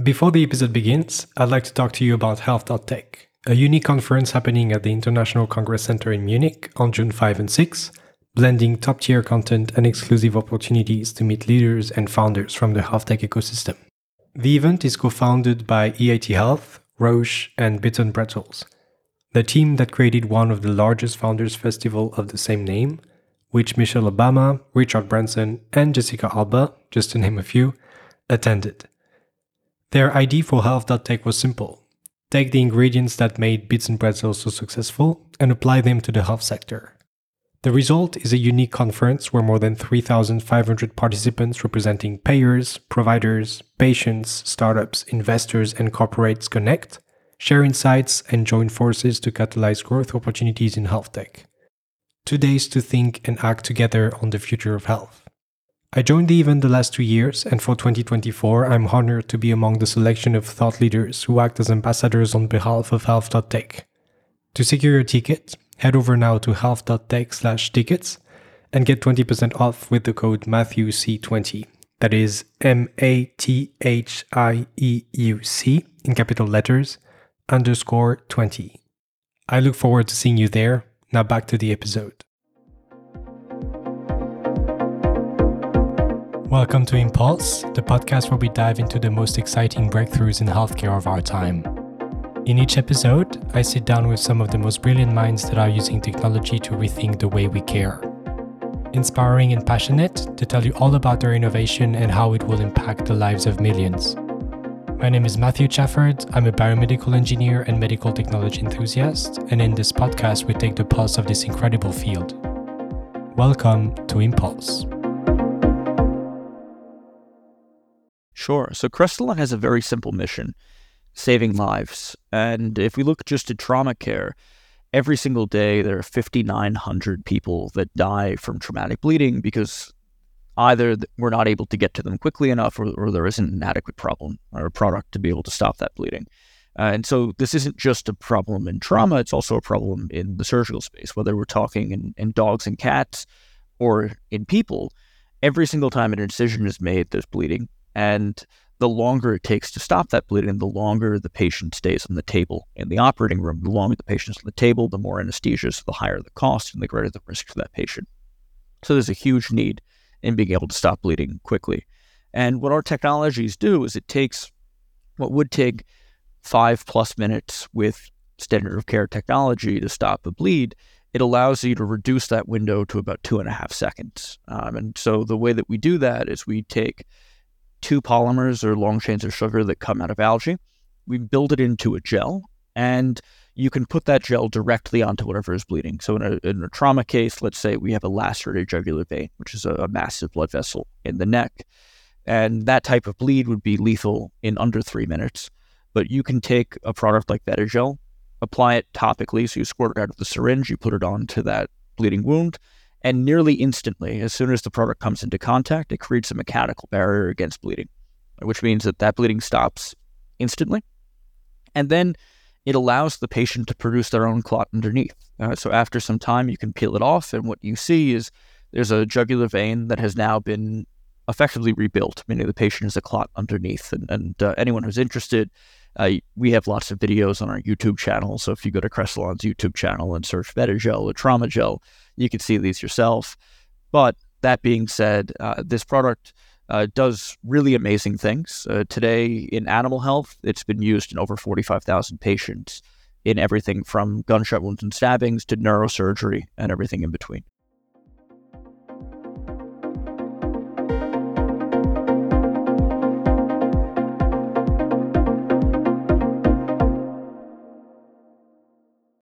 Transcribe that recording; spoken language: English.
Before the episode begins, I'd like to talk to you about Health.tech, a unique conference happening at the International Congress Center in Munich on June 5 and 6, blending top tier content and exclusive opportunities to meet leaders and founders from the health tech ecosystem. The event is co founded by EIT Health, Roche, and Bits and Pretzels, the team that created one of the largest founders festival of the same name, which Michelle Obama, Richard Branson, and Jessica Alba, just to name a few, attended. Their idea for health.tech was simple. Take the ingredients that made Bits and Pretzels so successful and apply them to the health sector. The result is a unique conference where more than 3,500 participants representing payers, providers, patients, startups, investors, and corporates connect, share insights, and join forces to catalyze growth opportunities in health tech. Two days to think and act together on the future of health. I joined the event the last two years, and for 2024, I'm honored to be among the selection of thought leaders who act as ambassadors on behalf of health.tech. To secure your ticket, head over now to health.tech slash tickets and get 20% off with the code MatthewC20. That is M A T H I E U C in capital letters underscore 20. I look forward to seeing you there. Now back to the episode. Welcome to Impulse, the podcast where we dive into the most exciting breakthroughs in healthcare of our time. In each episode, I sit down with some of the most brilliant minds that are using technology to rethink the way we care. Inspiring and passionate to tell you all about their innovation and how it will impact the lives of millions. My name is Mathieu Chafford. I'm a biomedical engineer and medical technology enthusiast, and in this podcast, we take the pulse of this incredible field. Welcome to Impulse. Sure. So Cresilon has a very simple mission saving lives. And if we look just at trauma care, every single day there are 5,900 people that die from traumatic bleeding because either we're not able to get to them quickly enough or, or there isn't an adequate problem or a product to be able to stop that bleeding. Uh, and so this isn't just a problem in trauma, it's also a problem in the surgical space, whether we're talking in, in dogs and cats or in people. Every single time an incision is made, there's bleeding. And the longer it takes to stop that bleeding, the longer the patient stays on the table in the operating room. The longer the patient's on the table, the more anesthesia, so the higher the cost and the greater the risk for that patient. So there's a huge need in being able to stop bleeding quickly. And what our technologies do is it takes what would take five plus minutes with standard of care technology to stop a bleed, it allows you to reduce that window to about two and a half seconds. Um, and so the way that we do that is we take two polymers or long chains of sugar that come out of algae. We build it into a gel, and you can put that gel directly onto whatever is bleeding. So, in a, in a trauma case, let's say we have a lacerated jugular vein, which is a, a massive blood vessel in the neck. And that type of bleed would be lethal in under three minutes. But you can take a product like VetiGel, apply it topically. So, you squirt it out of the syringe, you put it onto that bleeding wound, and nearly instantly, as soon as the product comes into contact, it creates a mechanical barrier against bleeding, which means that that bleeding stops instantly. And then it allows the patient to produce their own clot underneath. Uh, so after some time, you can peel it off, and what you see is there's a jugular vein that has now been effectively rebuilt, meaning the patient has a clot underneath. And, and uh, anyone who's interested, uh, we have lots of videos on our YouTube channel. So if you go to Cresilon's YouTube channel and search VetiGel or Trauma Gel, you can see these yourself. But that being said, uh, this product uh, does really amazing things. Uh, today in animal health, it's been used in over 45,000 patients in everything from gunshot wounds and stabbings to neurosurgery and everything in between.